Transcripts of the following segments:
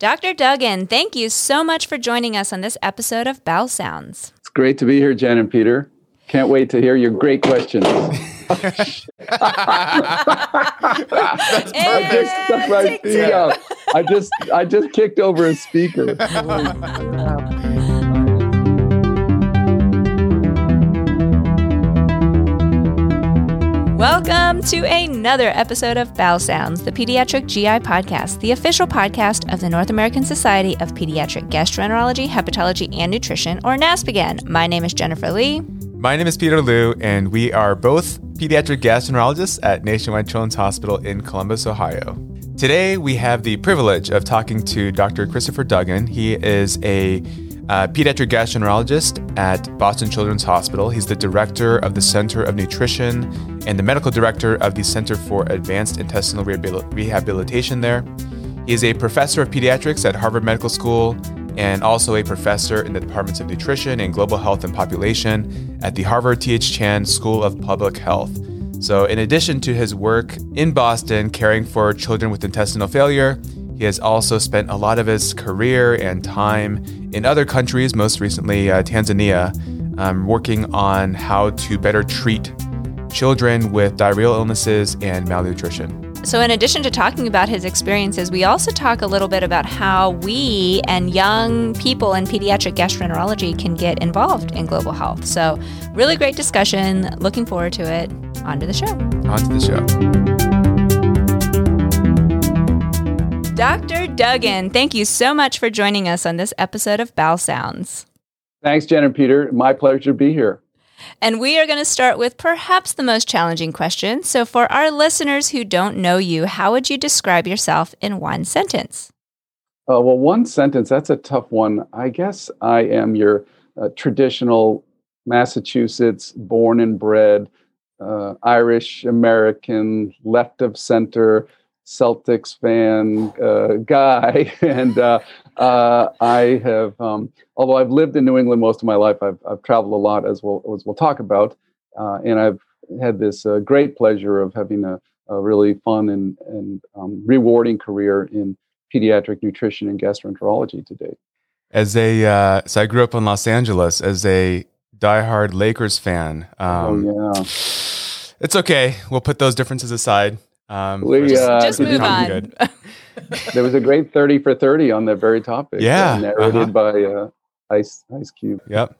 Dr. Duggan, thank you so much for joining us on this episode of Bowel Sounds. It's great to be here, Jen and Peter. Can't wait to hear your great questions. I just stuck my feet up. I just I just kicked over a speaker. Welcome to another episode of Bowel Sounds, the Pediatric GI Podcast, the official podcast of the North American Society of Pediatric Gastroenterology, Hepatology, and Nutrition, or NASPGHAN. My name is Jennifer Lee. My name is Peter Lu, and we are both pediatric gastroenterologists at Nationwide Children's Hospital in Columbus, Ohio. Today, we have the privilege of talking to Dr. Christopher Duggan. He is a uh, pediatric gastroenterologist at Boston Children's Hospital. He's the director of the Center of Nutrition and the medical director of the Center for Advanced Intestinal Rehabil- Rehabilitation there. He is a professor of pediatrics at Harvard Medical School and also a professor in the departments of nutrition and global health and population at the Harvard T.H. Chan School of Public Health. So, in addition to his work in Boston caring for children with intestinal failure, he has also spent a lot of his career and time in other countries, most recently uh, Tanzania, um, working on how to better treat children with diarrheal illnesses and malnutrition. So, in addition to talking about his experiences, we also talk a little bit about how we and young people in pediatric gastroenterology can get involved in global health. So, really great discussion. Looking forward to it. On to the show. On to the show. Dr. Duggan, thank you so much for joining us on this episode of Bowel Sounds. Thanks, Jen and Peter. My pleasure to be here. And we are going to start with perhaps the most challenging question. So, for our listeners who don't know you, how would you describe yourself in one sentence? Uh, well, one sentence, that's a tough one. I guess I am your uh, traditional Massachusetts born and bred uh, Irish American, left of center, Celtics fan uh, guy, and uh, uh, I have, um, although I've lived in New England most of my life, I've, I've traveled a lot, as we'll as we'll talk about, uh, and I've had this uh, great pleasure of having a, a really fun and and um, rewarding career in pediatric nutrition and gastroenterology to date. As a, uh, so I grew up in Los Angeles as a diehard Lakers fan. Um, oh yeah. It's okay. We'll put those differences aside. Um, we, just, uh, just move on. there was a great 30 for 30 on that very topic. Yeah. Uh, narrated uh-huh. by uh, Ice, Ice Cube. Yep.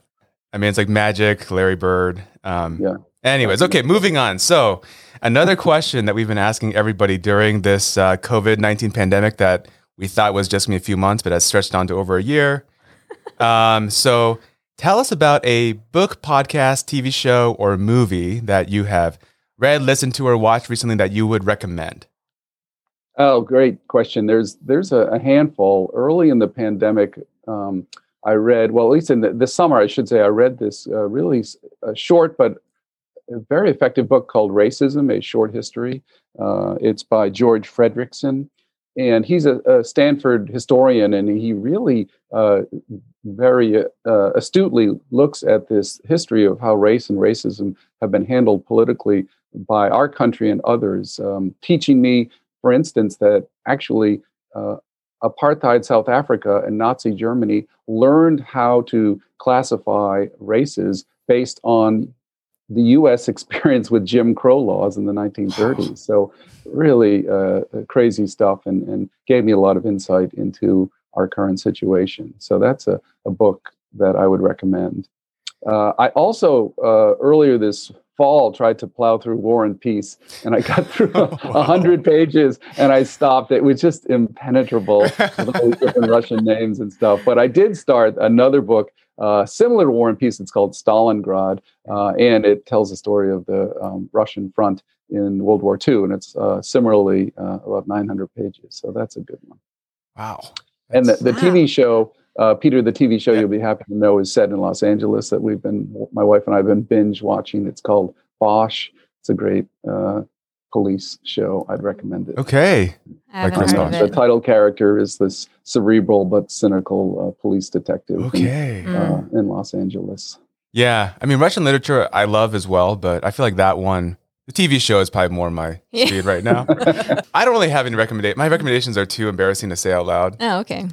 I mean, it's like Magic, Larry Bird. Um, yeah. Anyways, okay, moving on. So, another question that we've been asking everybody during this uh, COVID 19 pandemic that we thought was just going to be a few months, but has stretched on to over a year. Um, so, tell us about a book, podcast, TV show, or movie that you have read, listened to, or watched recently that you would recommend? Oh, great question. There's there's a, a handful. Early in the pandemic, um, I read well, at least in the, the, summer, I should say, I read this uh, really uh, short but very effective book called Racism: A Short History. Uh, it's by George Fredrickson, and he's a, a Stanford historian, and he really uh, very uh, astutely looks at this history of how race and racism have been handled politically by our country and others, um, teaching me, for instance, that actually uh, apartheid South Africa and Nazi Germany learned how to classify races based on the US experience with Jim Crow laws in the 1930s. So, really uh, crazy stuff and, and gave me a lot of insight into our current situation. So, that's a, a book that I would recommend. Uh, I also, uh, earlier this fall tried to plow through War and Peace, and I got through a hundred pages, and I stopped. It was just impenetrable with all these different Russian names and stuff. But I did start another book uh, similar to War and Peace. It's called Stalingrad, uh, and it tells the story of the um, Russian front in World War II, and it's uh, similarly uh, about 900 pages. So that's a good one. Wow. That's, and the, the wow. TV show uh, Peter, the TV show you'll be happy to know is set in Los Angeles that we've been, my wife and I have been binge watching. It's called Bosch. It's a great uh, police show. I'd recommend it. Okay. Like the title character is this cerebral but cynical uh, police detective. Okay. In, uh, mm. in Los Angeles. Yeah. I mean, Russian literature I love as well, but I feel like that one The TV show is probably more my Yeah. speed right now. I don't really have any recommendation. My recommendations are too embarrassing to say out loud. Oh, okay.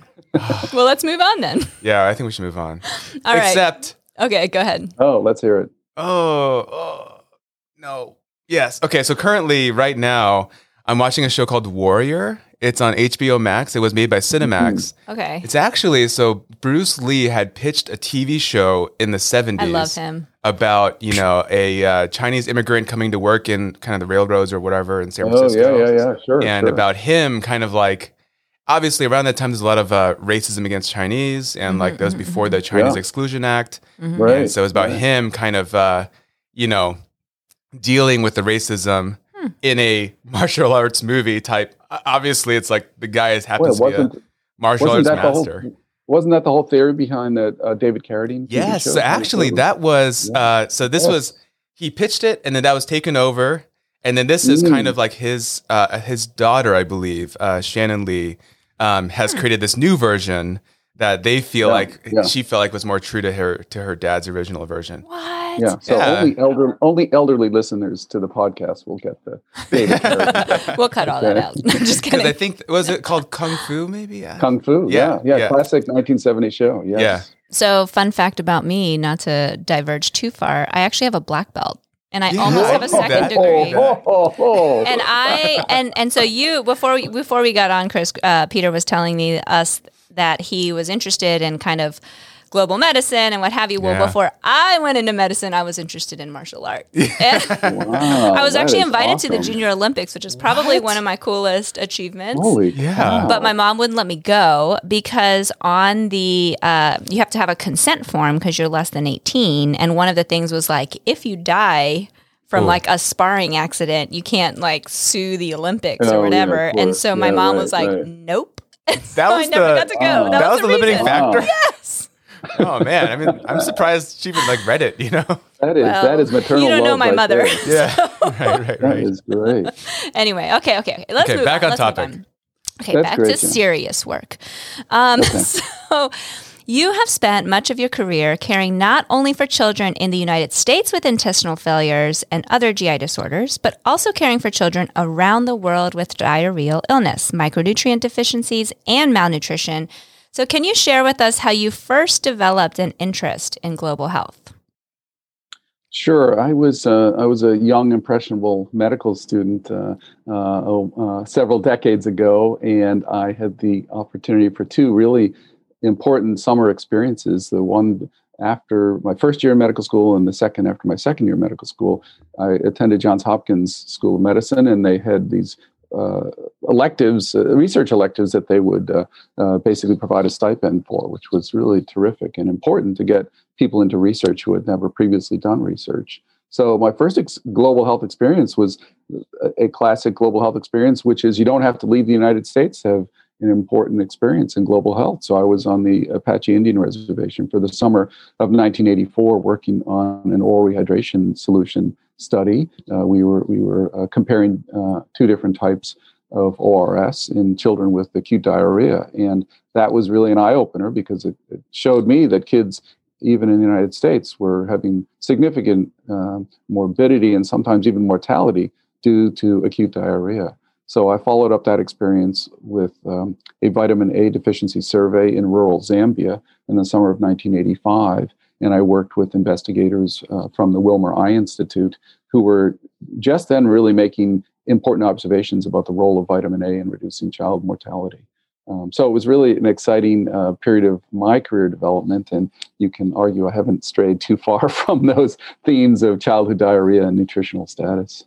well, let's move on then. Yeah, I think we should move on. All right. Except, Okay, go ahead. Oh, let's hear it. oh, oh, no. Yes. Okay. So currently, right now, I'm watching a show called Warrior. It's on HBO Max. It was made by Cinemax. Mm-hmm. Okay. It's actually so Bruce Lee had pitched a TV show in the 70s. I love him. About you know a uh, Chinese immigrant coming to work in kind of the railroads or whatever in San Oh, Francisco. yeah, yeah, yeah. Sure. and sure. about him kind of like obviously around that time there's a lot of uh, racism against chinese and like that was before the chinese Yeah. exclusion act right. and so it's about right. him kind of uh, you know dealing with the racism Hmm. in a martial arts movie type obviously it's like the guy is Well, happens to be a martial arts master whole wasn't that the whole theory behind that uh, David Carradine? TV Yes, show? actually that was Yeah. uh so this was he pitched it and then that was taken over and then this is kind Mm. of like his uh his daughter I believe uh Shannon Lee um has created this new version that they feel Yeah, like yeah. she felt like was more true to her to her dad's original version. What? Yeah. So Yeah. only elder only elderly listeners to the podcast will get the we'll cut all that out. Just Because I think was it called Kung Fu maybe? Yeah. Kung Fu. Yeah, Yeah. Yeah. yeah. Classic 1970 show. Yes. Yeah. So, fun fact about me, not to diverge too far, I actually have a black belt, and I Yeah, almost have a second that. degree. Oh, oh, oh. and I and and so you before we, before we got on, Chris, uh, Peter was telling me us that he was interested in kind of global medicine and what have you. Well, Yeah. before I went into medicine, I was interested in martial arts. Wow, I was actually is invited to the. Junior Olympics, which is probably What? one of my coolest achievements. Holy Yeah. cow. But my mom wouldn't let me go because on the uh, you have to have a consent form because you're less than 18, and one of the things was like if you die from Ooh. like a sparring accident, you can't like sue the Olympics Oh, or of whatever. and so my Yeah, mom right, was like, right. "Nope." That I was never the got to go. Oh. That, that was the limiting reason. Wow. factor. Yes. Oh man, I mean I'm surprised she even like read it, you know? that is Well, that is maternal you don't know love my right mother. there. Yeah. right, right, That right. is great. Anyway, okay, okay, okay. Let's Okay, move back on Let's move topic. Okay, That's back great, to Jen. serious work. Um, So, you have spent much of your career caring not only for children in the United States with intestinal failures and other GI disorders, but also caring for children around the world with diarrheal illness, micronutrient deficiencies, and malnutrition. So, can you share with us how you first developed an interest in global health? Sure, I was uh, I was a young impressionable medical student uh, uh, oh, uh, several decades ago, and I had the opportunity for two really important summer experiences. The one after my first year in medical school, and the second after my second year in medical school. I attended Johns Hopkins School of Medicine, and they had these uh, electives, uh, research electives that they would uh, uh, basically provide a stipend for, which was really terrific and important to get people into research who had never previously done research. So my first ex- global health experience was a, a classic global health experience, which is you don't have to leave the United States to have an important experience in global health. So I was on the Apache Indian Reservation for the summer of 1984, working on an oral rehydration solution study. Uh, we were we were uh, comparing uh, two different types of ORS in children with acute diarrhea, and that was really an eye opener because it, it showed me that kids even in the United States, were having significant um, morbidity and sometimes even mortality due to acute diarrhea. So I followed up that experience with um, a vitamin A deficiency survey in rural Zambia in the summer of 1985. And I worked with investigators uh, from the Wilmer Eye Institute who were just then really making important observations about the role of vitamin A in reducing child mortality. Um, so it was really an exciting uh, period of my career development, and you can argue I haven't strayed too far from those themes of childhood diarrhea and nutritional status.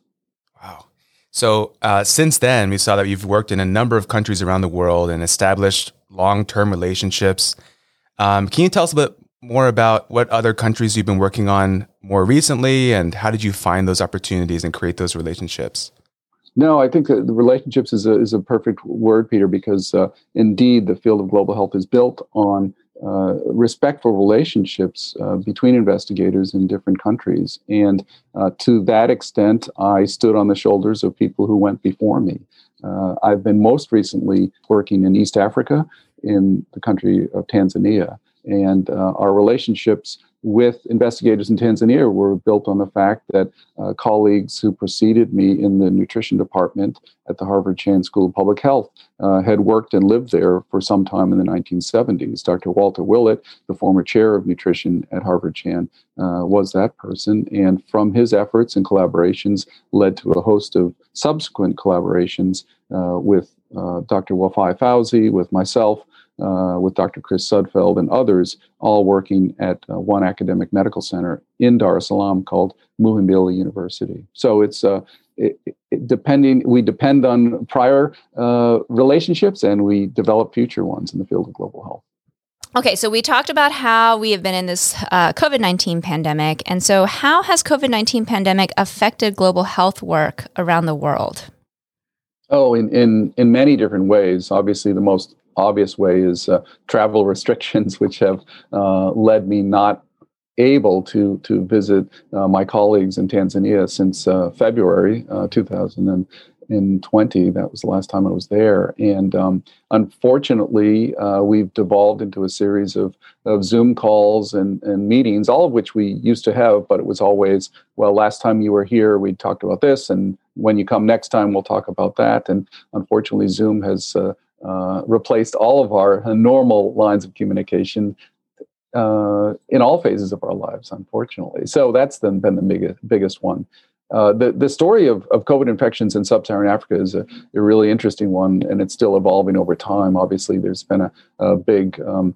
So uh, since then, we saw that you've worked in a number of countries around the world and established long-term relationships. Um, can you tell us a bit more about what other countries you've been working on more recently, and how did you find those opportunities and create those relationships? No, I think the relationships is a, is a perfect word, Peter, because uh, indeed the field of global health is built on uh, respectful relationships uh, between investigators in different countries. And uh, to that extent, I stood on the shoulders of people who went before me. Uh, I've been most recently working in East Africa, in the country of Tanzania. And uh, our relationships with investigators in Tanzania were built on the fact that uh, colleagues who preceded me in the nutrition department at the Harvard Chan School of Public Health uh, had worked and lived there for some time in the 1970s. Dr. Walter Willett, the former chair of nutrition at Harvard Chan, uh, was that person. And from his efforts and collaborations, led to a host of subsequent collaborations uh, with uh, Dr. Wafaie Fawzi, with myself, uh, with Dr. Chris Sudfeld and others, all working at uh, one academic medical center in Dar es Salaam called Muhimbili University. So it's uh, it, it, depending we depend on prior uh, relationships and we develop future ones in the field of global health. Okay, so we talked about how we have been in this uh, COVID nineteen pandemic, and so how has COVID nineteen pandemic affected global health work around the world? Oh, in in in many different ways. Obviously, the most obvious way is uh, travel restrictions, which have uh, led me not able to to visit uh, my colleagues in Tanzania since uh, February uh, 2020. That was the last time I was there, and um, unfortunately, uh, we've devolved into a series of of Zoom calls and and meetings, all of which we used to have, but it was always well. Last time you were here, we talked about this, and when you come next time, we'll talk about that. And unfortunately, Zoom has uh, uh, replaced all of our normal lines of communication uh, in all phases of our lives, unfortunately. So that's the, been the biggest, biggest one. Uh, the, the story of, of COVID infections in sub Saharan Africa is a, a, really interesting one, and it's still evolving over time. Obviously, there's been a, a big um,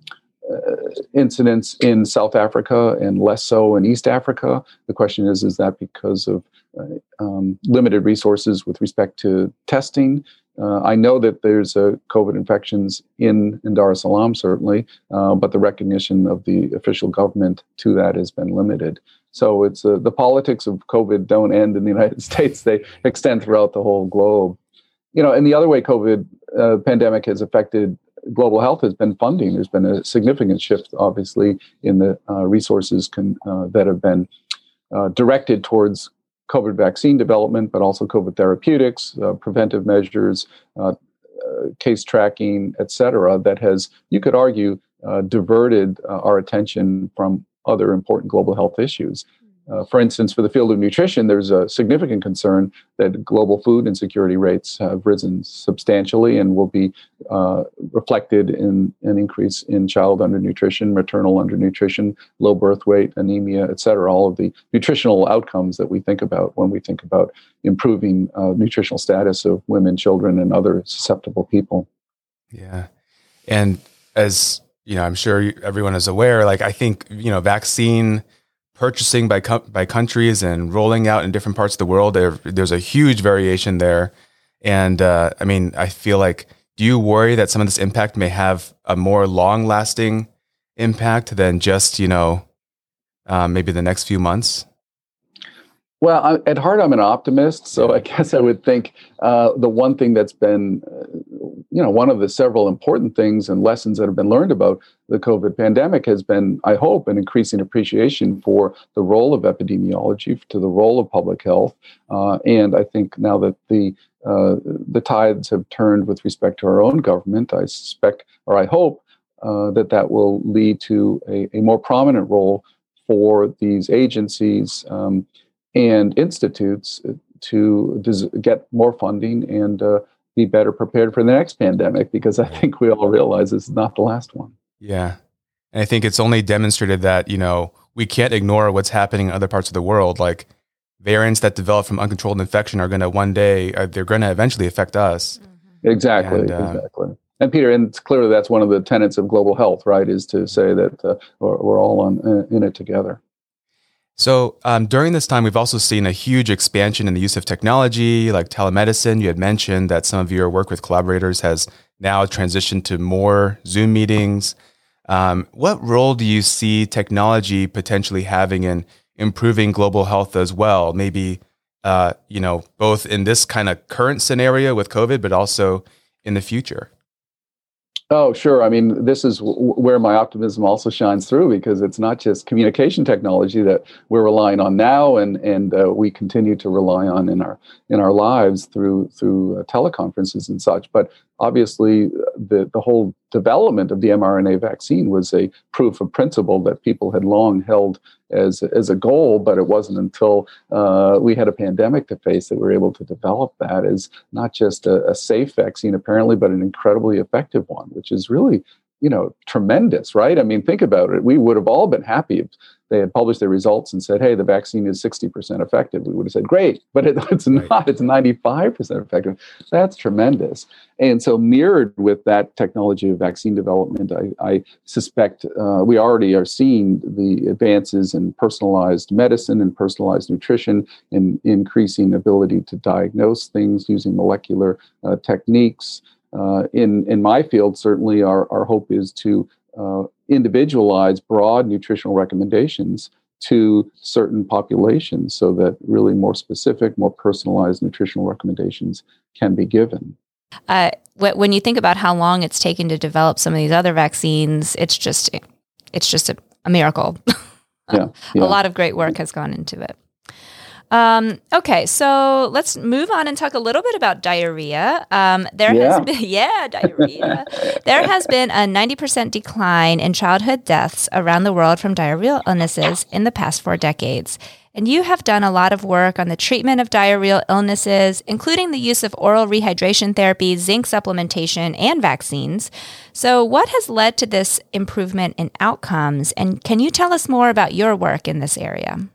uh, incidents in South Africa and less so in East Africa. The question is, is that because of uh, um, limited resources with respect to testing? Uh, I know that there's uh, COVID infections in, in Dar es Salaam, certainly, uh, but the recognition of the official government to that has been limited. So it's uh, the politics of COVID don't end in the United States; they extend throughout the whole globe. You know, and the other way COVID uh, pandemic has affected global health has been funding. There's been a significant shift, obviously, in the uh, resources that have been directed towards COVID vaccine development, but also COVID therapeutics, uh, preventive measures, uh, uh, case tracking, et cetera, that has, you could argue, uh, diverted uh, our attention from other important global health issues. Uh, for instance, for the field of nutrition, there's a significant concern that global food insecurity rates have risen substantially and will be uh, reflected in an increase in child undernutrition, maternal undernutrition, low birth weight, anemia, et cetera, all of the nutritional outcomes that we think about when we think about improving uh, nutritional status of women, children, and other susceptible people. Yeah. And as you know, I'm sure everyone is aware, like I think, you know, vaccine purchasing by by countries and rolling out in different parts of the world, there, there's a huge variation there. And uh, I mean, I feel like, do you worry that some of this impact may have a more long lasting impact than just, you know, uh, maybe the next few months? Well, I, at heart, I'm an optimist, so I guess I would think uh, the one thing that's been, uh, you know, one of the several important things and lessons that have been learned about the COVID pandemic has been, I hope, an increasing appreciation for the role of epidemiology, to the role of public health, uh, and I think now that the uh, the tides have turned with respect to our own government, I suspect, or I hope, uh, that that will lead to a, a, more prominent role for these agencies. Um, and institutes to get more funding and uh, be better prepared for the next pandemic because I think we all realize this is not the last one. Yeah. And I think it's only demonstrated that, you know, we can't ignore what's happening in other parts of the world. Like variants that develop from uncontrolled infection are going to one day, uh, they're going to eventually affect us. Mm-hmm. Exactly. And, uh, exactly. And Peter, and clearly that's one of the tenets of global health, right? Is to say that uh, we're, we're, all on, uh, in it together. So um, during this time, we've also seen a huge expansion in the use of technology, like telemedicine. You had mentioned that some of your work with collaborators has now transitioned to more Zoom meetings. Um, what role do you see technology potentially having in improving global health as well? Maybe, uh, you know, both in this kind of current scenario with COVID, but also in the future. Oh, sure. I mean, this is w- where my optimism also shines through because it's not just communication technology that we're relying on now, and and uh, we continue to rely on in our in our lives through through uh, teleconferences and such. But obviously the, the whole development of the mRNA vaccine was a proof of principle that people had long held as, as a goal, but it wasn't until uh, we had a pandemic to face that we were able to develop that as not just a, a safe vaccine, apparently, but an incredibly effective one, which is really you know tremendous right? I mean think about it. We would have all been happy if they had published their results and said hey the vaccine is 60% effective. We would have said great but it, it's not. It's 95% effective. That's tremendous. And so mirrored with that technology of vaccine development i, I suspect uh, we already are seeing the advances in personalized medicine and personalized nutrition and increasing ability to diagnose things using molecular uh, techniques uh, in in my field, certainly our, our hope is to uh, individualize broad nutritional recommendations to certain populations so that really more specific, more personalized nutritional recommendations can be given. Uh, when you think about how long it's taken to develop some of these other vaccines, it's just it's just a, a miracle. yeah, yeah. a lot of great work has gone into it. Um, okay, so let's move on and talk a little bit about diarrhea. Um, there yeah. has been, yeah, diarrhea. there has been a 90% decline in childhood deaths around the world from diarrheal illnesses in the past four decades. And you have done a lot of work on the treatment of diarrheal illnesses, including the use of oral rehydration therapy, zinc supplementation, and vaccines. So, what has led to this improvement in outcomes? And can you tell us more about your work in this area?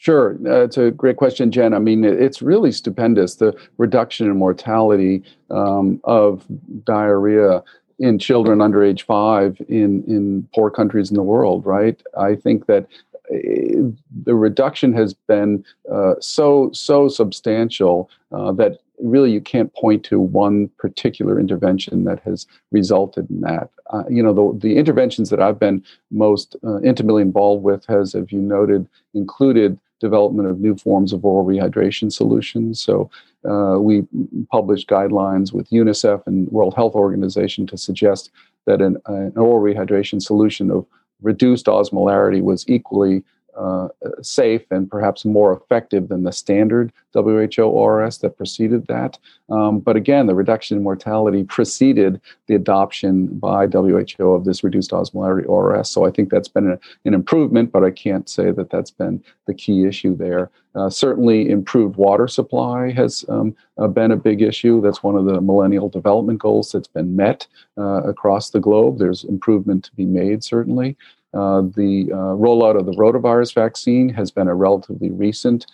Sure, uh, it's a great question, Jen. I mean, it's really stupendous the reduction in mortality um, of diarrhea in children under age five in in poor countries in the world. Right? I think that uh, the reduction has been uh, so so substantial uh, that really you can't point to one particular intervention that has resulted in that. Uh, you know, the, the interventions that I've been most uh, intimately involved with has, as you noted, included development of new forms of oral rehydration solutions. So uh, we published guidelines with UNICEF and World Health Organization to suggest that an, an oral rehydration solution of reduced osmolarity was equally uh, safe and perhaps more effective than the standard WHO ORS that preceded that. Um, but again, the reduction in mortality preceded the adoption by WHO of this reduced osmolarity ORS. So I think that's been a, an improvement, but I can't say that that's been the key issue there. Uh, certainly, improved water supply has um, uh, been a big issue. That's one of the Millennial Development Goals that's been met uh, across the globe. There's improvement to be made, certainly. Uh, the uh, rollout of the rotavirus vaccine has been a relatively recent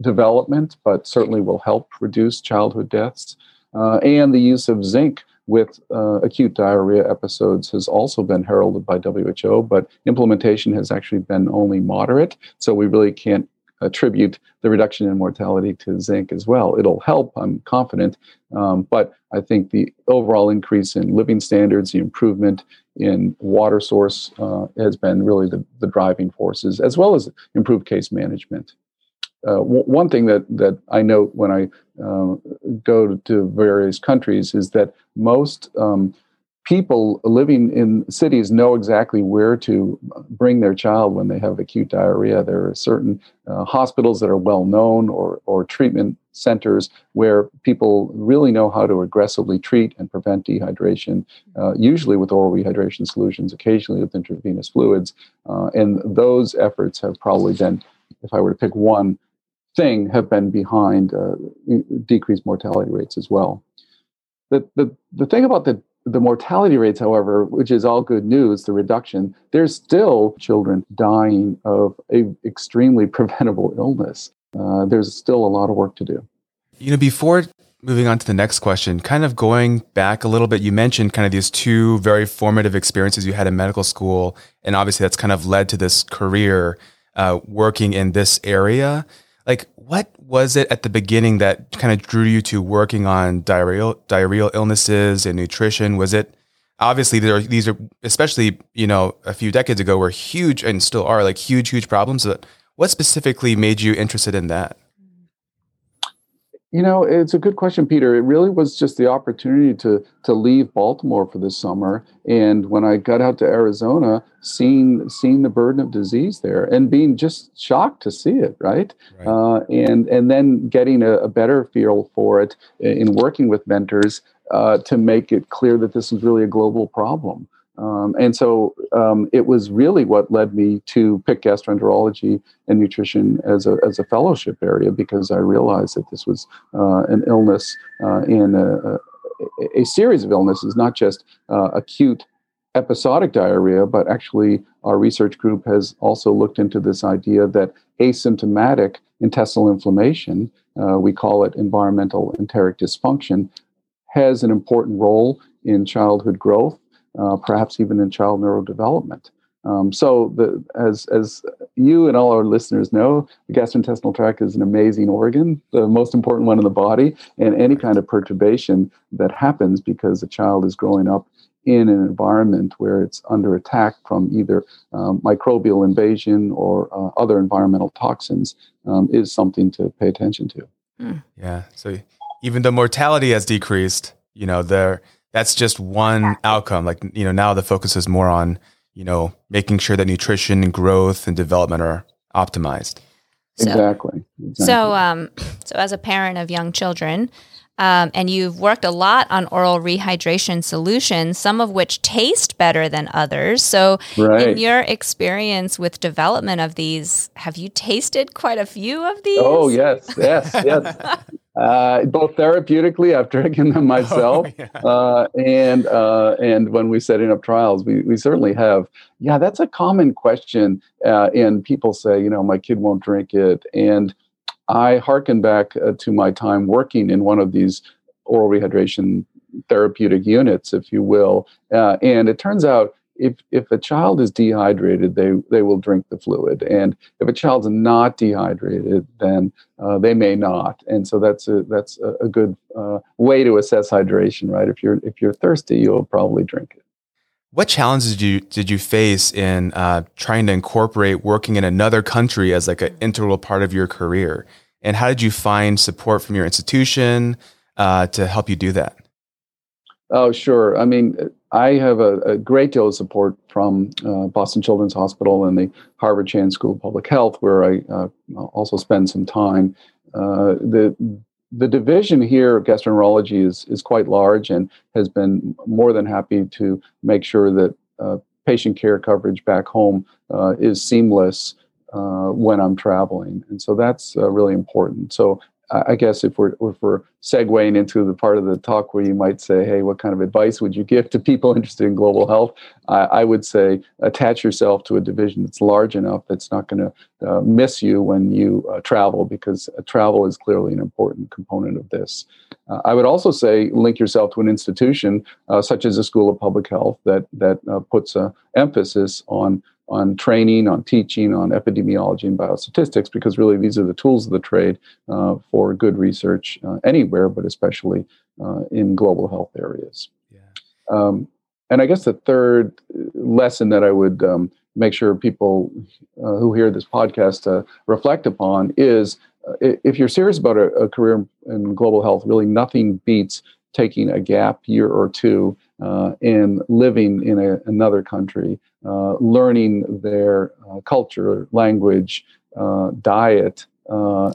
development, but certainly will help reduce childhood deaths. Uh, and the use of zinc with uh, acute diarrhea episodes has also been heralded by WHO, but implementation has actually been only moderate. So we really can't attribute the reduction in mortality to zinc as well. It'll help, I'm confident, um, but I think the overall increase in living standards, the improvement in water source uh, has been really the, the driving forces, as well as improved case management. Uh, w- one thing that, that I note when I uh, go to various countries is that most um, people living in cities know exactly where to bring their child when they have acute diarrhea. There are certain uh, hospitals that are well known or, or treatment centers where people really know how to aggressively treat and prevent dehydration, uh, usually with oral rehydration solutions, occasionally with intravenous fluids. Uh, and those efforts have probably been, if I were to pick one thing, have been behind uh, decreased mortality rates as well. The, the, the thing about the the mortality rates, however, which is all good news, the reduction, there's still children dying of a extremely preventable illness. Uh, there's still a lot of work to do. You know, before moving on to the next question, kind of going back a little bit, you mentioned kind of these two very formative experiences you had in medical school, and obviously that's kind of led to this career uh, working in this area. Like, what was it at the beginning that kind of drew you to working on diarrheal diarrheal illnesses and nutrition? Was it obviously there are, these are especially you know a few decades ago were huge and still are like huge huge problems. But what specifically made you interested in that? You know, it's a good question, Peter. It really was just the opportunity to to leave Baltimore for the summer, and when I got out to Arizona, seeing seeing the burden of disease there, and being just shocked to see it, right? right. Uh, and and then getting a, a, better feel for it in working with mentors uh, to make it clear that this is really a global problem. Um, and so um, it was really what led me to pick gastroenterology and nutrition as a, as a fellowship area because I realized that this was uh, an illness uh, in a, a, series of illnesses, not just uh, acute episodic diarrhea, but actually our research group has also looked into this idea that asymptomatic intestinal inflammation, uh, we call it environmental enteric dysfunction, has an important role in childhood growth uh, perhaps even in child neurodevelopment. Um, so, the, as as you and all our listeners know, the gastrointestinal tract is an amazing organ, the most important one in the body, and any kind of perturbation that happens because a child is growing up in an environment where it's under attack from either um, microbial invasion or uh, other environmental toxins um, is something to pay attention to. Mm. Yeah. So even though mortality has decreased, you know, there that's just one outcome. Like, you know, now the focus is more on, you know, making sure that nutrition and growth and development are optimized. So, exactly. exactly. So, um, so as a parent of young children, um, and you've worked a lot on oral rehydration solutions, some of which taste better than others. So, right. in your experience with development of these, have you tasted quite a few of these? Oh yes, yes, yes. uh, both therapeutically, I've drinking them oh, myself, oh, yeah. uh, and uh, and when we're setting up trials, we we certainly have. Yeah, that's a common question, uh, and people say, you know, my kid won't drink it, and I hearken back uh, to my time working in one of these oral rehydration therapeutic units, if you will, uh, and it turns out if if a child is dehydrated, they they will drink the fluid, and if a child's not dehydrated, then uh, they may not. And so that's a that's a, a good uh, way to assess hydration, right? If you're if you're thirsty, you'll probably drink it. What challenges did you did you face in uh, trying to incorporate working in another country as like an integral part of your career? And how did you find support from your institution uh, to help you do that? Oh, sure. I mean, I have a, a great deal of support from uh, Boston Children's Hospital and the Harvard Chan School of Public Health, where I uh, also spend some time. Uh, the the division here of gastroenterology is is quite large and has been more than happy to make sure that uh, patient care coverage back home uh, is seamless uh, when I'm traveling, and so that's really important. So I guess if we're if we're segueing into the part of the talk where you might say, "Hey, what kind of advice would you give to people interested in global health?" I, I would say attach yourself to a division that's large enough that's not going to uh, miss you when you uh, travel, because uh, travel is clearly an important component of this. Uh, I would also say link yourself to an institution uh, such as a School of Public Health that that uh, puts an emphasis on on training, on teaching, on epidemiology and biostatistics, because really these are the tools of the trade uh, for good research uh, anywhere, but especially uh, in global health areas. Yeah. Um, and I guess the third lesson that I would um, make sure people uh, who hear this podcast uh, reflect upon is uh, if you're serious about a, a career in global health, really nothing beats taking a gap year or two uh, and living in a, another country, uh, learning their uh, culture, language, uh, diet, uh,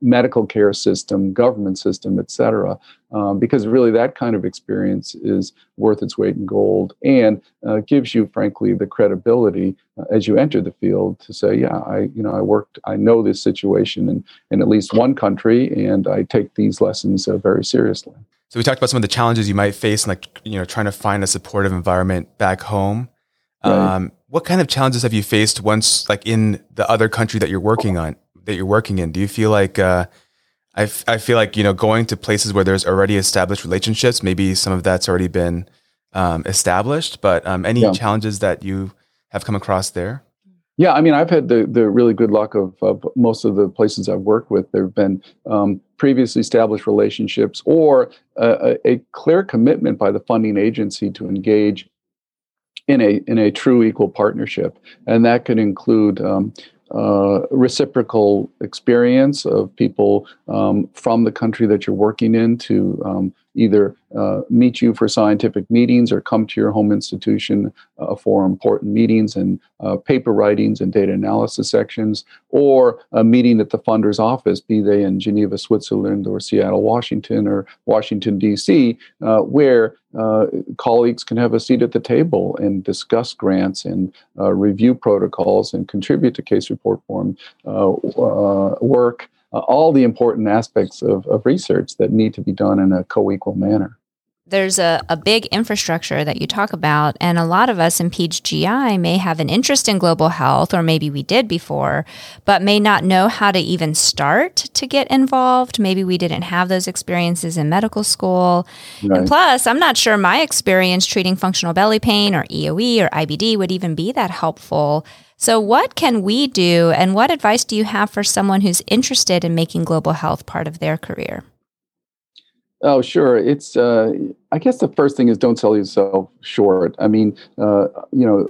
medical care system, government system, etc. Um, because really, that kind of experience is worth its weight in gold and uh, gives you, frankly, the credibility as you enter the field to say, "Yeah, I, you know, I worked, I know this situation in in at least one country, and I take these lessons very seriously." So we talked about some of the challenges you might face, like you know, trying to find a supportive environment back home. Right. Um, what kind of challenges have you faced once, like in the other country that you're working on, that you're working in? Do you feel like uh, I, f- I feel like you know going to places where there's already established relationships, maybe some of that's already been um, established, but um, any yeah. challenges that you have come across there? Yeah, I mean, I've had the, the really good luck of, of most of the places I've worked with. There have been um, previously established relationships or a, a, clear commitment by the funding agency to engage in a in a true equal partnership, and that could include um, uh, reciprocal experience of people um, from the country that you're working in to um, either uh, meet you for scientific meetings or come to your home institution uh, for important meetings and uh, paper writings and data analysis sections, or a meeting at the funder's office, be they in Geneva, Switzerland, or Seattle, Washington, or Washington, D.C., uh, where uh, colleagues can have a seat at the table and discuss grants and uh, review protocols and contribute to case report form work uh, all the important aspects of, of research that need to be done in a co-equal manner there's a, a big infrastructure that you talk about, and a lot of us in PGI may have an interest in global health, or maybe we did before, but may not know how to even start to get involved. Maybe we didn't have those experiences in medical school. Right. And plus, I'm not sure my experience treating functional belly pain or EOE or IBD would even be that helpful. So, what can we do, and what advice do you have for someone who's interested in making global health part of their career? Oh, sure. It's, uh, I guess the first thing is don't sell yourself short. I mean, uh, you know,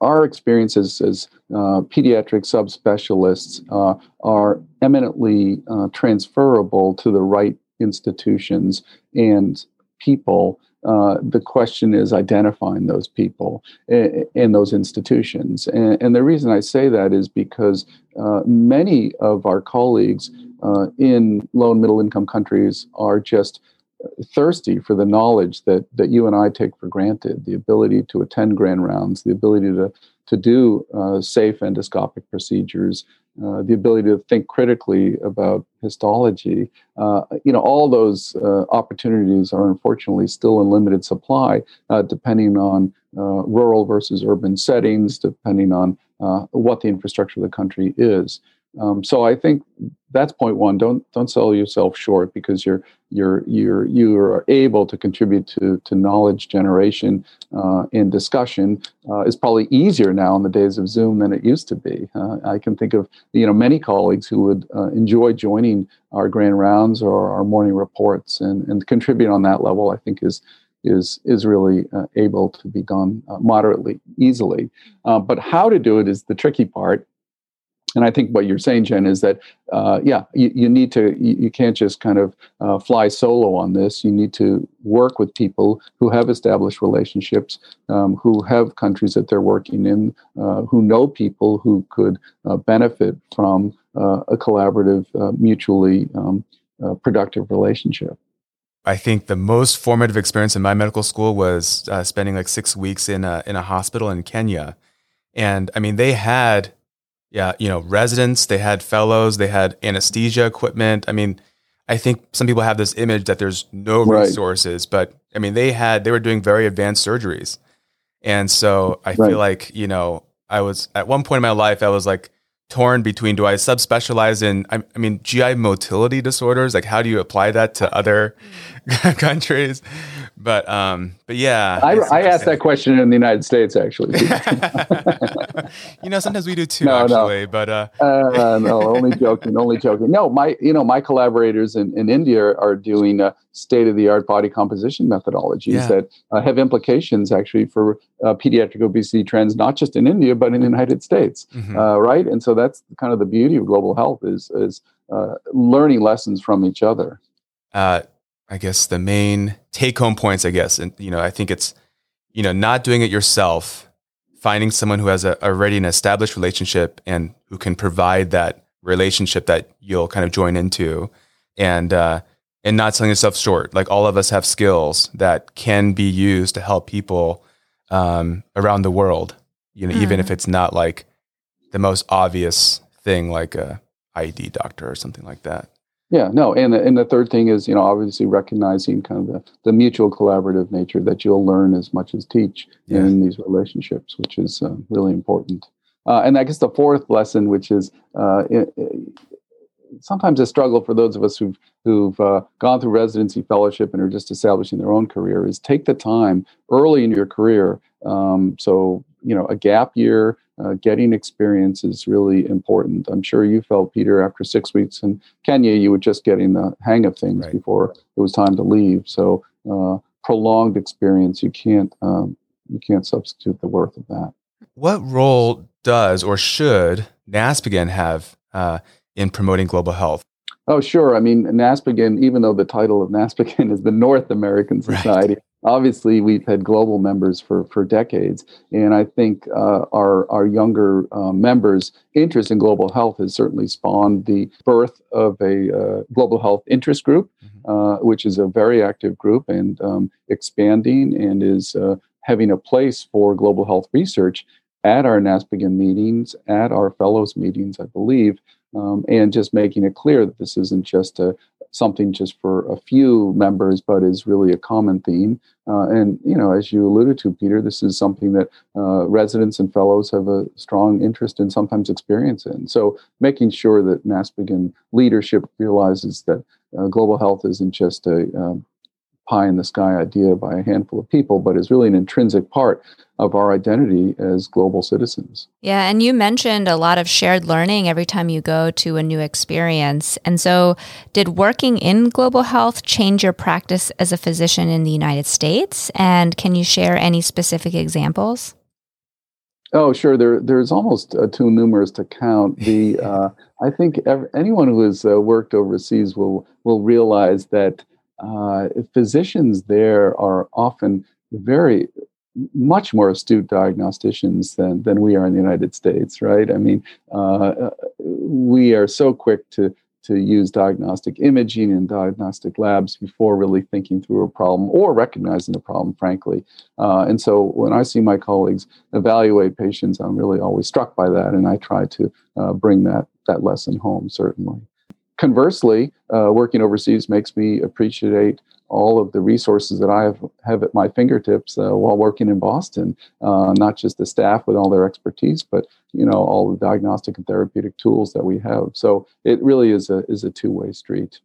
our experiences as uh, pediatric subspecialists uh, are eminently uh, transferable to the right institutions and people uh, the question is identifying those people in, those institutions. And, and, the reason I say that is because uh, many of our colleagues uh, in low and middle income countries are just thirsty for the knowledge that, that you and I take for granted the ability to attend grand rounds, the ability to, to do uh, safe endoscopic procedures, uh, the ability to think critically about histology. Uh, you know, all those uh, opportunities are unfortunately still in limited supply, uh, depending on uh, rural versus urban settings, depending on what the infrastructure of the country is. Um, so I think that's point one. Don't don't sell yourself short because you're you're you're you are able to contribute to to knowledge generation uh, and discussion uh, is probably easier now in the days of Zoom than it used to be. Uh, I can think of you know many colleagues who would uh, enjoy joining our grand rounds or our morning reports and and contribute on that level. I think is is is really uh, able to be done uh, moderately easily. Uh, but how to do it is the tricky part and I think what you're saying, Jen, is that uh, yeah, you, you, need to you, you, can't just kind of uh, fly solo on this. You need to work with people who have established relationships, um, who have countries that they're working in, uh, who know people who could uh, benefit from uh, a collaborative, uh, mutually um, productive relationship. I think the most formative experience in my medical school was spending like six weeks in a, in a hospital in Kenya, and I mean they had yeah, you know, residents, they had fellows, they had anesthesia equipment. I mean, I think some people have this image that there's no right. resources, but I mean, they had, they were doing very advanced surgeries. And so I right. feel like, you know, I was at one point in my life, I was like torn between do I subspecialize in, I, I mean, GI motility disorders? Like, how do you apply that to other countries? But um, but yeah, I, I asked that question in the United States actually. you know, sometimes we do too. No, actually, no. but uh, uh, no, only joking, only joking. No, my you know my collaborators in, in India are doing uh, state of the art body composition methodologies yeah. that uh, have implications actually for uh, pediatric obesity trends, not just in India but in the United States, mm-hmm. Uh, right? And so that's kind of the beauty of global health is is uh, learning lessons from each other. I guess the main take home points, I guess, and you know, I think it's you know not doing it yourself, finding someone who has a, already an established relationship and who can provide that relationship that you'll kind of join into, and uh, and not selling yourself short. Like all of us have skills that can be used to help people um, around the world. You know, mm. even if mm. it's not like the most obvious thing, like a IED doctor or something like that. Yeah, no, and the, and the third thing is, you know, obviously recognizing kind of the, the mutual collaborative nature that you'll learn as much as teach yeah. in these relationships, which is uh, really important. Uh, and I guess the fourth lesson, which is uh, it, it, sometimes a struggle for those of us who've who've uh, gone through residency fellowship and are just establishing their own career, is take the time early in your career. Um, so you know, a gap year uh, getting experience is really important. I'm sure you felt, Peter, after six weeks in Kenya, you were just getting the hang of things right. before it was time to leave. So uh, prolonged experience, you can't um, you can't substitute the worth of that. What role does or should NASPGHAN have uh, in promoting global health? Oh, sure. I mean, NASPGHAN, even though the title of NASPGHAN is the North American Society, right. Obviously we've had global members for, for decades. And I think uh, our, our younger uh, members' interest in global health has certainly spawned the birth of a uh, global health interest group, mm-hmm. Uh, which is a very active group and um, expanding and is uh, having a place for global health research at our NASPGHAN meetings, at our fellows meetings, I believe um, and just making it clear that this isn't just a something just for a few members, but is really a common theme. Uh, and you know, as you alluded to, Peter, this is something that uh, residents and fellows have a strong interest in, sometimes experience in. So, making sure that NASPGHAN leadership realizes that uh, global health isn't just a um, pie in the sky idea by a handful of people, but is really an intrinsic part of our identity as global citizens. Yeah, and you mentioned a lot of shared learning every time you go to a new experience. And so, did working in global health change your practice as a physician in the United States? And can you share any specific examples? Oh, sure. There, there's almost uh, too numerous to count. The uh, I think anyone who has uh, worked overseas will will realize that uh, physicians there are often very much more astute diagnosticians than, than we are in the United States, right? I mean, uh, we are so quick to to use diagnostic imaging and diagnostic labs before really thinking through a problem or recognizing the problem, frankly. Uh, and so when I see my colleagues evaluate patients, I'm really always struck by that, and I try to uh, bring that that lesson home, certainly. Conversely, uh, working overseas makes me appreciate all of the resources that I have, have at my fingertips uh, while working in Boston. Uh, not just the staff with all their expertise, but you know all the diagnostic and therapeutic tools that we have. So it really is a is a two way street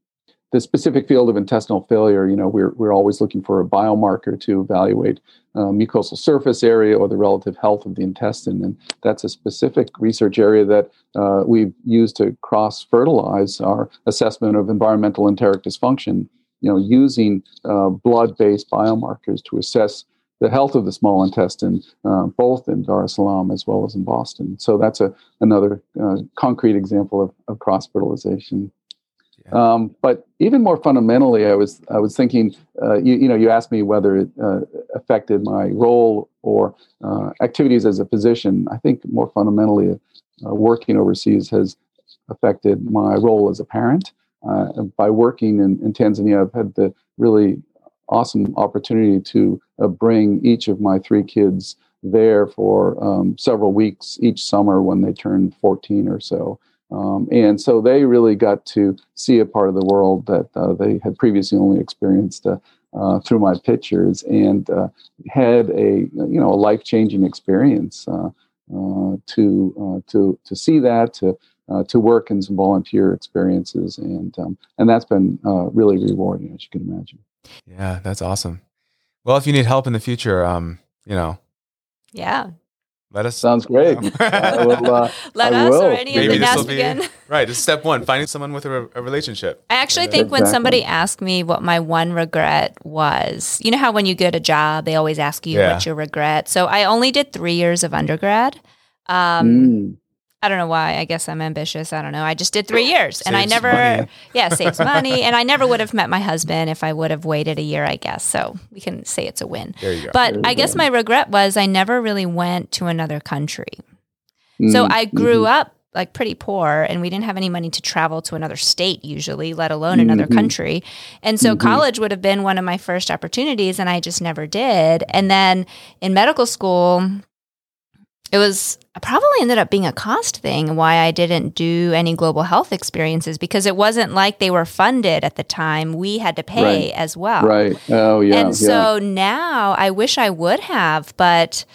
the specific field of intestinal failure, you know, we're, we're always looking for a biomarker to evaluate uh, mucosal surface area or the relative health of the intestine. And that's a specific research area that uh, we've used to cross fertilize our assessment of environmental enteric dysfunction, you know, using uh, blood based biomarkers to assess the health of the small intestine, uh, both in Dar es Salaam as well as in Boston. So that's a, another uh, concrete example of, of cross fertilization. Um, but even more fundamentally, I was I was thinking, uh, you, you know, you asked me whether it uh, affected my role or uh, activities as a physician. I think more fundamentally, uh, working overseas has affected my role as a parent. Uh, by working in, in, Tanzania, I've had the really awesome opportunity to uh, bring each of my three kids there for um, several weeks each summer when they turn 14 or so. Um, and so they really got to see a part of the world that uh, they had previously only experienced uh, uh, through my pictures, and uh, had a you know a life changing experience uh, uh, to to to see that to to work in some volunteer experiences, and um, and that's been really rewarding, as you can imagine. Yeah, that's awesome. Well, if you need help in the future, um, you know, yeah, let us. Sounds great. will, uh, Let I us will. or any Maybe of the NASPGHAN. Be, right. It's step one finding someone with a, a relationship. I actually think exactly. when somebody asked me what my one regret was, you know how when you get a job, they always ask you yeah. what's your regret. So I only did three years of undergrad. Um, mm. I don't know why. I guess I'm ambitious. I don't know. I just did three years, and I never, money. yeah, saves money, and I never would have met my husband if I would have waited a year. I guess so. We can say it's a win. There you go. But I guess my regret was I never really went to another country. Mm-hmm. So I grew mm-hmm. up like pretty poor, and we didn't have any money to travel to another state usually, let alone mm-hmm. another country. And so mm-hmm. college would have been one of my first opportunities, and I just never did. And then in medical school it was probably ended up being a cost thing why I didn't do any global health experiences because it wasn't like they were funded at the time. We had to pay right. as well. Right. Oh, yeah. And so yeah. now I wish I would have, but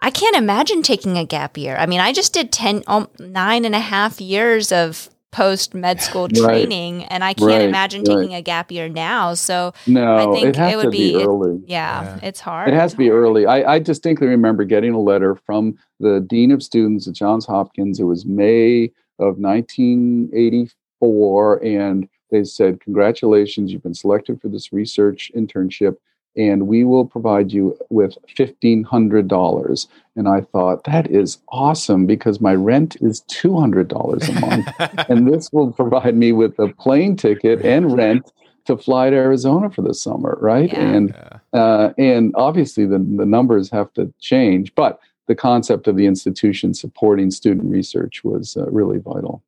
I can't imagine taking a gap year. I mean, I just did 10, um, nine and a half years of post med school training, right. and I can't right. imagine right. taking a gap year now. So no, I think it, it would be, be early. It, yeah, yeah, it's hard. It has to be early. I, I, distinctly remember getting a letter from the dean of students at Johns Hopkins. It was May of 1984, and they said, "Congratulations, you've been selected for this research internship." And we will provide you with $1,500. And I thought, that is awesome because my rent is $200 a month. and this will provide me with a plane ticket and rent to fly to Arizona for the summer, right? Yeah. And uh, and obviously the, the numbers have to change, but the concept of the institution supporting student research was uh, really vital.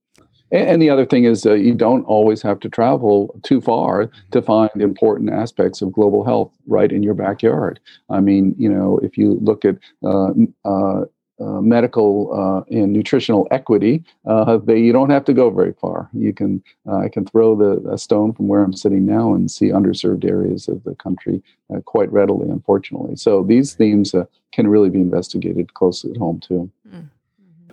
And, the other thing is, uh, you don't always have to travel too far to find important aspects of global health right in your backyard. I mean, you know, if you look at uh, uh, uh, medical uh, and nutritional equity, uh, they, you don't have to go very far. You can uh, I can throw the a stone from where I'm sitting now and see underserved areas of the country uh, quite readily. Unfortunately, so these themes can really be investigated close at home too.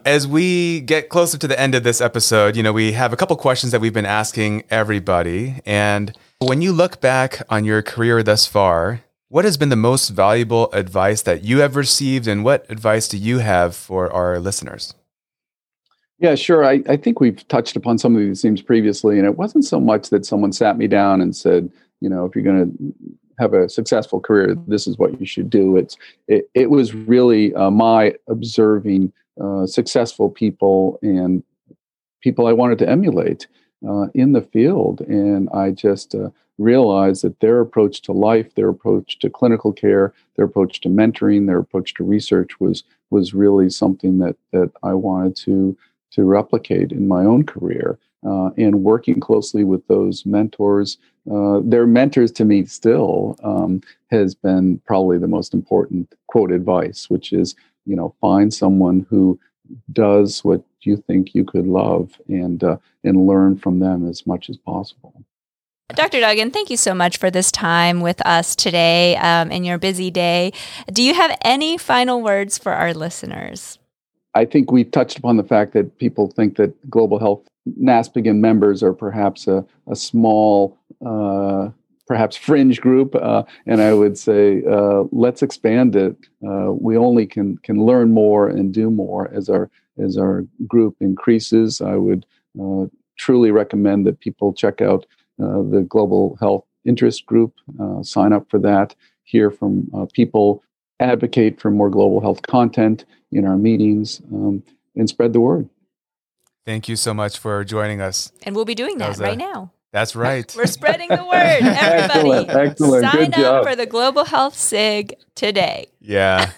As we get closer to the end of this episode, you know, we have a couple questions that we've been asking everybody. And when you look back on your career thus far, what has been the most valuable advice that you have received, and what advice do you have for our listeners? Yeah, sure. I, I think we've touched upon some of these themes previously, and it wasn't so much that someone sat me down and said, you know, if you're going to have a successful career, this is what you should do. It's it, it was really uh, my observing uh, successful people and people I wanted to emulate uh, in the field. And I just uh, realized that their approach to life, their approach to clinical care, their approach to mentoring, their approach to research was was really something that that I wanted to to replicate in my own career. Uh, and working closely with those mentors, uh, they're mentors to me still, um, has been probably the most important quote advice, which is you know find someone who does what you think you could love and uh, and learn from them as much as possible. Dr. Duggan, thank you so much for this time with us today um, in your busy day. Do you have any final words for our listeners? I think we touched upon the fact that people think that global health NASPGHAN members are perhaps a, a small uh, perhaps fringe group, uh, and I would say uh, let's expand it. Uh, we only can can learn more and do more as our as our group increases. I would uh, truly recommend that people check out uh, the Global Health Interest Group. Uh, sign up for that. Hear from people. Advocate for more global health content in our meetings um, and spread the word. Thank you so much for joining us. And we'll be doing that, that right a, now. That's right. We're spreading the word. Everybody, excellent, excellent. sign Good up job. for the Global Health SIG today. Yeah.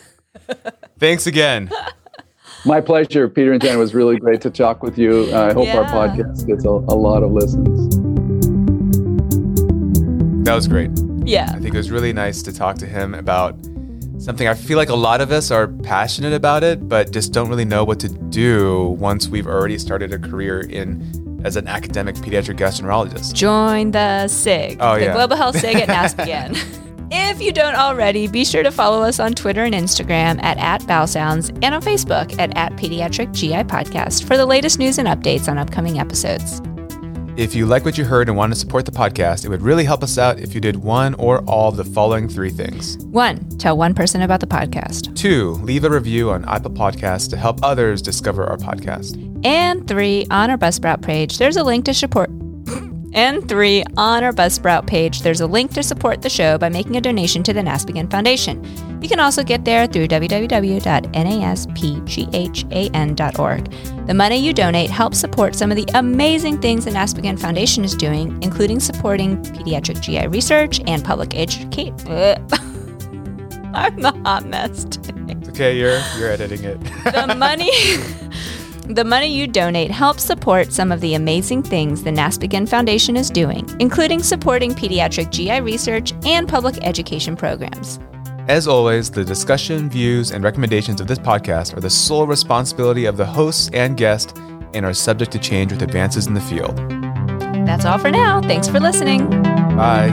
Thanks again. My pleasure, Peter and Jen. It was really great to talk with you. Uh, I hope yeah. our podcast gets a, a lot of listens. That was great. Yeah. I think it was really nice to talk to him about something I feel like a lot of us are passionate about it, but just don't really know what to do once we've already started a career in as an academic pediatric gastroenterologist. Join the SIG, oh, the yeah. Global Health SIG at NASPGHAN. if you don't already, be sure to follow us on Twitter and Instagram at, at BowelSounds and on Facebook at, at Pediatric GI Podcast for the latest news and updates on upcoming episodes. If you like what you heard and want to support the podcast, it would really help us out if you did one or all of the following three things. One, tell one person about the podcast. Two, leave a review on Apple Podcasts to help others discover our podcast. And three, on our Buzzsprout page, there's a link to support. And three, on our Buzzsprout page, there's a link to support the show by making a donation to the NASPGHAN Foundation. You can also get there through www.naspghan.org. The money you donate helps support some of the amazing things the NASPGHAN Foundation is doing, including supporting pediatric GI research and public education. I'm the hot mess today. It's okay, you're you're editing it. the money The money you donate helps support some of the amazing things the NASPGHAN Foundation is doing, including supporting pediatric GI research and public education programs. As always, the discussion, views, and recommendations of this podcast are the sole responsibility of the hosts and guest and are subject to change with advances in the field. That's all for now. Thanks for listening. Bye.